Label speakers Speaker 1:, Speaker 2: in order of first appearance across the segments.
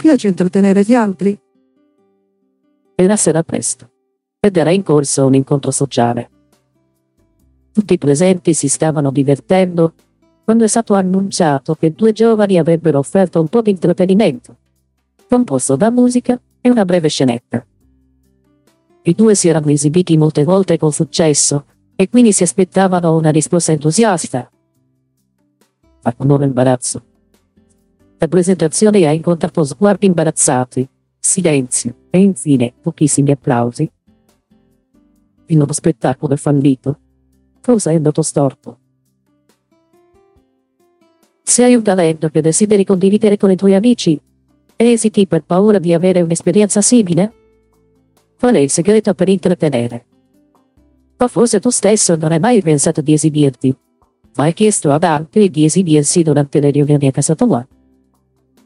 Speaker 1: piace intrattenere gli altri?
Speaker 2: Era sera presto. Ed era in corso un incontro sociale. Tutti i presenti si stavano divertendo quando è stato annunciato che due giovani avrebbero offerto un po' di intrattenimento, composto da musica e una breve scenetta. I due si erano esibiti molte volte con successo e quindi si aspettavano una risposta entusiasta. Ma con nuovo imbarazzo. La presentazione ha incontrato sguardi imbarazzati, silenzio e infine pochissimi applausi. Il nuovo spettacolo è fallito. Cosa è andato storto? Se hai un talento che desideri condividere con i tuoi amici, esiti per paura di avere un'esperienza simile? Qual è il segreto per intrattenere? O forse tu stesso non hai mai pensato di esibirti, ma hai chiesto ad altri di esibirsi durante le riunioni a casa tua.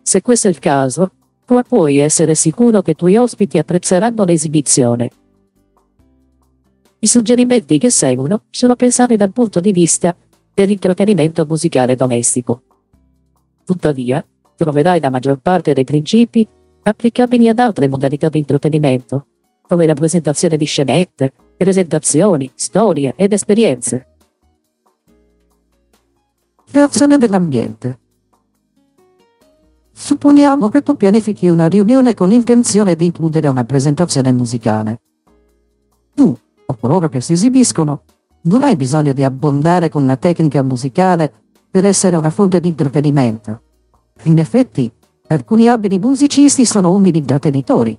Speaker 2: Se questo è il caso, tu puoi essere sicuro che i tuoi ospiti apprezzeranno l'esibizione. I suggerimenti che seguono sono pensati dal punto di vista dell'intrattenimento musicale domestico. Tuttavia, troverai la maggior parte dei principi applicabili ad altre modalità di intrattenimento, come la presentazione di scenette, presentazioni, storie ed esperienze.
Speaker 1: Creazione dell'ambiente. Supponiamo che tu pianifichi una riunione con l'intenzione di includere una presentazione musicale. Tu, o coloro che si esibiscono, non hai bisogno di abbondare con la tecnica musicale per essere una fonte di intrattenimento. In effetti, alcuni abili musicisti sono umili intrattenitori.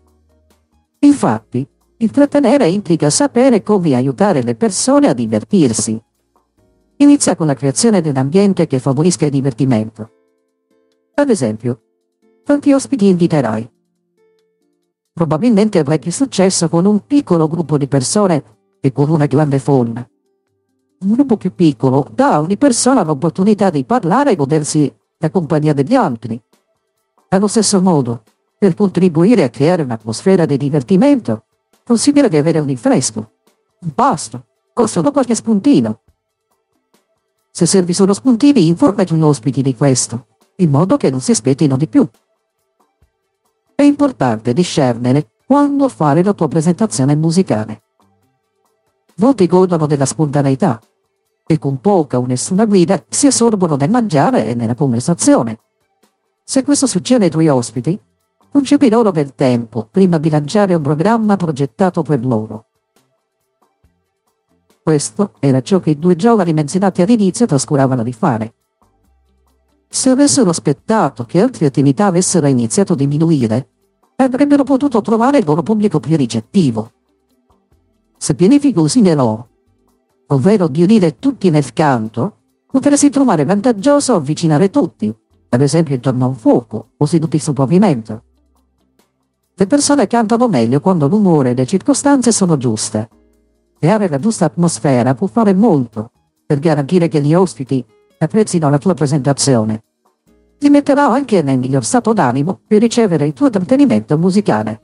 Speaker 1: Infatti, intrattenere implica sapere come aiutare le persone a divertirsi. Inizia con la creazione di un ambiente che favorisca il divertimento. Ad esempio, quanti ospiti inviterai? Probabilmente avrai più successo con un piccolo gruppo di persone che con una grande folla. Un gruppo più piccolo dà a ogni persona l'opportunità di parlare e godersi la compagnia degli altri. Allo stesso modo, per contribuire a creare un'atmosfera di divertimento, considera di avere un rinfresco, un pasto, o solo qualche spuntino. Se servi solo spuntini, informa gli ospiti di questo, in modo che non si aspettino di più. È importante discernere quando fare la tua presentazione musicale. Molti godono della spontaneità e con poca o nessuna guida si assorbono nel mangiare e nella conversazione. Se questo succede ai tuoi ospiti, concepi loro del tempo prima di lanciare un programma progettato per loro. Questo era ciò che i due giovani menzionati all'inizio trascuravano di fare. Se avessero aspettato che altre attività avessero iniziato a diminuire, avrebbero potuto trovare il loro pubblico più ricettivo. Se pianifichi un sinelò, ovvero di unire tutti nel canto, potresti trovare vantaggioso avvicinare tutti, ad esempio intorno a un fuoco o seduti sul pavimento. Le persone cantano meglio quando l'umore e le circostanze sono giuste. Creare la giusta atmosfera può fare molto per garantire che gli ospiti apprezzino la tua presentazione. Ti metterà anche nel miglior stato d'animo per ricevere il tuo intrattenimento musicale.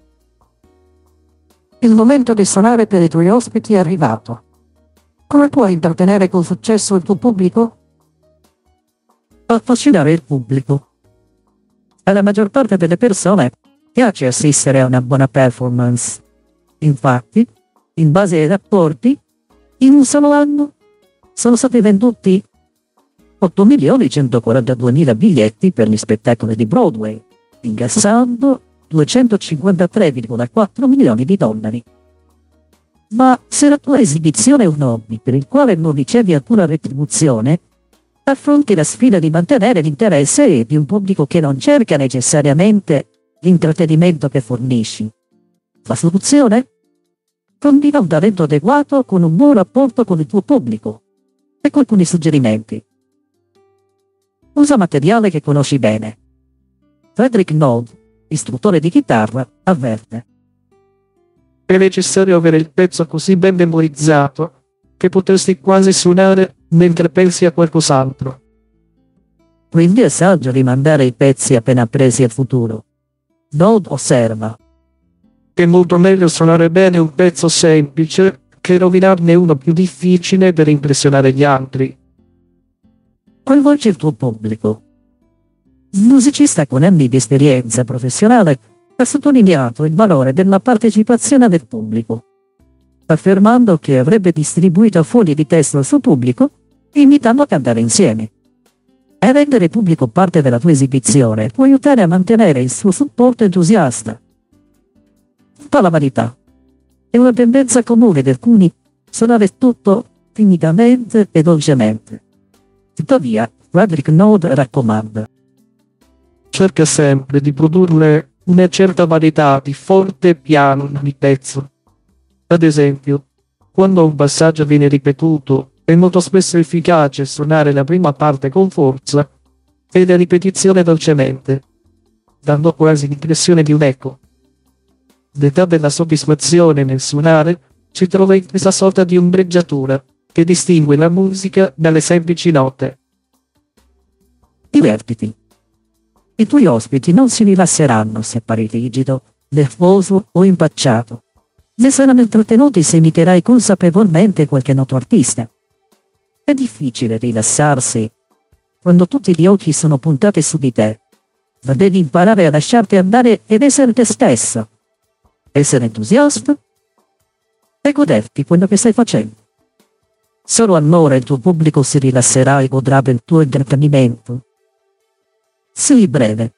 Speaker 1: Il momento di suonare per i tuoi ospiti è arrivato. Come puoi intrattenere con successo il tuo pubblico? Affascinare il pubblico. Alla maggior parte delle persone piace assistere a una buona performance. Infatti, in base ai rapporti, in un solo anno sono stati venduti 8.142.000 biglietti per gli spettacoli di Broadway, incassando 253,4 milioni di dollari. Ma se la tua esibizione è un hobby per il quale non ricevi alcuna retribuzione, affronti la sfida di mantenere l'interesse di un pubblico che non cerca necessariamente l'intrattenimento che fornisci. La soluzione? Combina un talento adeguato con un buon rapporto con il tuo pubblico. Ecco alcuni suggerimenti. Usa materiale che conosci bene. Frederick Node, istruttore di chitarra, avverte.
Speaker 3: È necessario avere il pezzo così ben memorizzato che potresti quasi suonare mentre pensi a qualcos'altro.
Speaker 1: Quindi è saggio rimandare i pezzi appena presi al futuro. Node osserva.
Speaker 3: È molto meglio suonare bene un pezzo semplice che rovinarne uno più difficile per impressionare gli altri.
Speaker 1: Coinvolgi il tuo pubblico. Musicista con anni di esperienza professionale ha sottolineato il valore della partecipazione del pubblico, affermando che avrebbe distribuito fogli di testo al suo pubblico, invitando a cantare insieme. E rendere pubblico parte della tua esibizione può aiutare a mantenere il suo supporto entusiasta. Tutta la vanità. È una tendenza comune di alcuni suonare tutto timidamente e dolcemente. Tuttavia, Roderick Node raccomanda.
Speaker 3: Cerca sempre di produrre una certa varietà di forte piano ogni pezzo. Ad esempio, quando un passaggio viene ripetuto, è molto spesso efficace suonare la prima parte con forza e la ripetizione dolcemente, dando quasi l'impressione di un eco. L'età della soddisfazione nel suonare si trova in questa sorta di ombreggiatura che distingue la musica dalle semplici note.
Speaker 1: Divertiti. I tuoi ospiti non si rilasseranno se appari rigido, nervoso o impacciato. Ne saranno intrattenuti se imiterai consapevolmente qualche noto artista. È difficile rilassarsi quando tutti gli occhi sono puntati su di te, ma devi imparare a lasciarti andare ed essere te stesso. Essere entusiasta e goderti quello che stai facendo. Solo allora il tuo pubblico si rilasserà e godrà del tuo intrattenimento. Sii breve.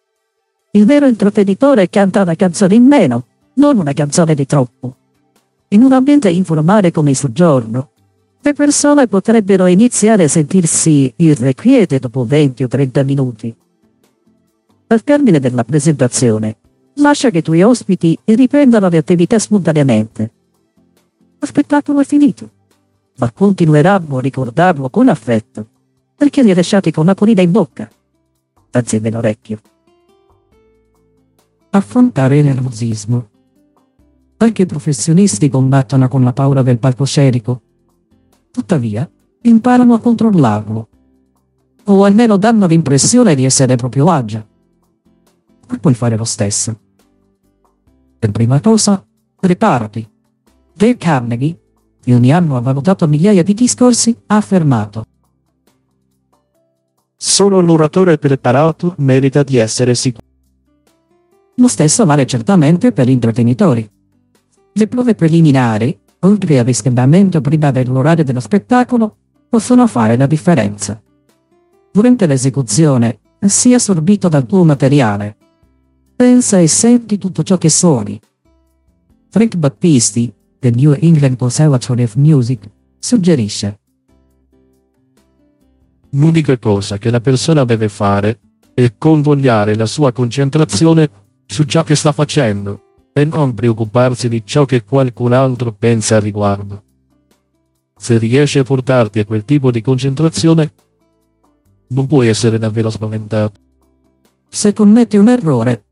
Speaker 1: Il vero intrattenitore canta una canzone in meno, non una canzone di troppo. In un ambiente informale come il soggiorno, le persone potrebbero iniziare a sentirsi irrequiete dopo 20 o 30 minuti. Al termine della presentazione, lascia che i tuoi ospiti riprendano le attività spontaneamente. Lo spettacolo è finito, ma continueranno a ricordarlo con affetto, perché li hai lasciati con la colina in bocca anzi nell'orecchio. Affrontare il nervosismo. Anche i professionisti combattono con la paura del palcoscenico. Tuttavia, imparano a controllarlo. O almeno danno l'impressione di essere proprio aggia. Ma puoi fare lo stesso. Per prima cosa, preparati. Dale Carnegie, che ogni anno ha valutato migliaia di discorsi, ha affermato
Speaker 3: Solo l'oratore preparato merita di essere sicuro.
Speaker 1: Lo stesso vale certamente per gli intrattenitori. Le prove preliminari, oltre al riscaldamento prima dell'orario dello spettacolo, possono fare la differenza. Durante l'esecuzione, sii assorbito dal tuo materiale. Pensa e senti tutto ciò che suoni. Frank Battisti, del New England Conservatory of Music, suggerisce
Speaker 3: L'unica cosa che la persona deve fare è convogliare la sua concentrazione su ciò che sta facendo e non preoccuparsi di ciò che qualcun altro pensa a riguardo. Se riesci a portarti a quel tipo di concentrazione, non puoi essere davvero spaventato.
Speaker 1: Se commetti un errore,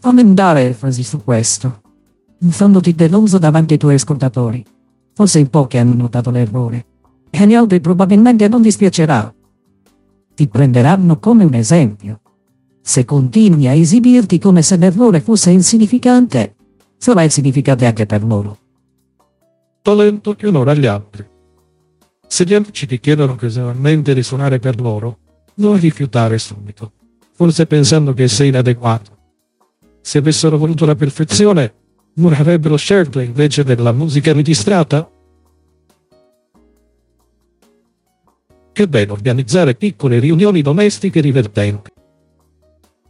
Speaker 1: dare enfasi su questo, infondoti deluso davanti ai tuoi ascoltatori. Forse in pochi hanno notato l'errore. E agli altri probabilmente non dispiacerà ti prenderanno come un esempio. Se continui a esibirti come se l'errore fosse insignificante, sarà insignificante anche per loro.
Speaker 3: Talento che onora gli altri. Se gli amici ti chiedono occasionalmente di suonare per loro, non rifiutare subito, forse pensando che sei inadeguato. Se avessero voluto la perfezione, non avrebbero scelto invece della musica registrata? Che bello organizzare piccole riunioni domestiche divertenti.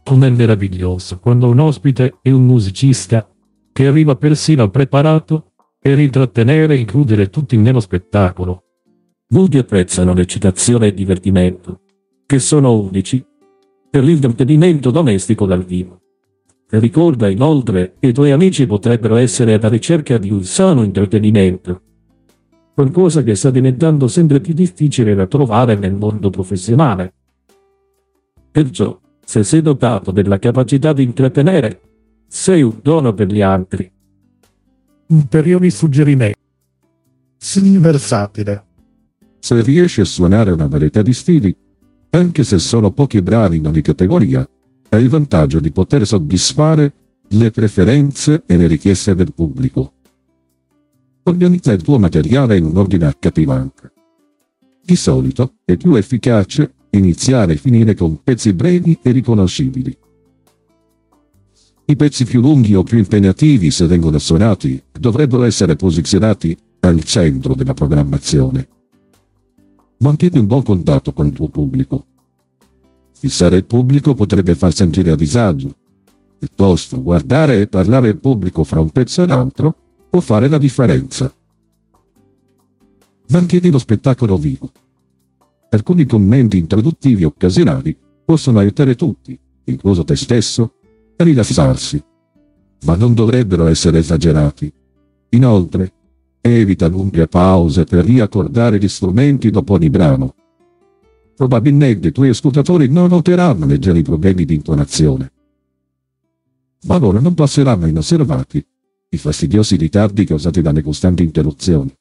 Speaker 3: Com'è meraviglioso quando un ospite è un musicista che arriva persino preparato per intrattenere e includere tutti nello spettacolo. Molti apprezzano l'eccitazione e il divertimento, che sono unici, per l'intrattenimento domestico dal vivo. Ricorda inoltre che i tuoi amici potrebbero essere alla ricerca di un sano intrattenimento qualcosa che sta diventando sempre più difficile da trovare nel mondo professionale. Perciò, se sei dotato della capacità di intrattenere, sei un dono per gli altri. Ulteriori suggerimenti. Sii versatile.
Speaker 4: Se riesci a suonare una varietà di stili, anche se sono pochi bravi in ogni categoria, hai il vantaggio di poter soddisfare le preferenze e le richieste del pubblico. Organizza il tuo materiale in un ordine accattivante. Di solito è più efficace iniziare e finire con pezzi brevi e riconoscibili. I pezzi più lunghi o più impegnativi, se vengono suonati, dovrebbero essere posizionati al centro della programmazione. Mantieni un buon contatto con il tuo pubblico. Fissare il pubblico potrebbe far sentire a disagio. Piuttosto, guardare e parlare al pubblico fra un pezzo e l'altro può fare la differenza. Mantieni lo spettacolo vivo. Alcuni commenti introduttivi occasionali possono aiutare tutti, incluso te stesso, a rilassarsi, ma non dovrebbero essere esagerati. Inoltre, evita lunghe pause per riaccordare gli strumenti dopo ogni brano. Probabilmente i tuoi ascoltatori non noteranno leggeri problemi di intonazione. Ma loro non passeranno inosservati i fastidiosi ritardi causati dalle costanti interruzioni.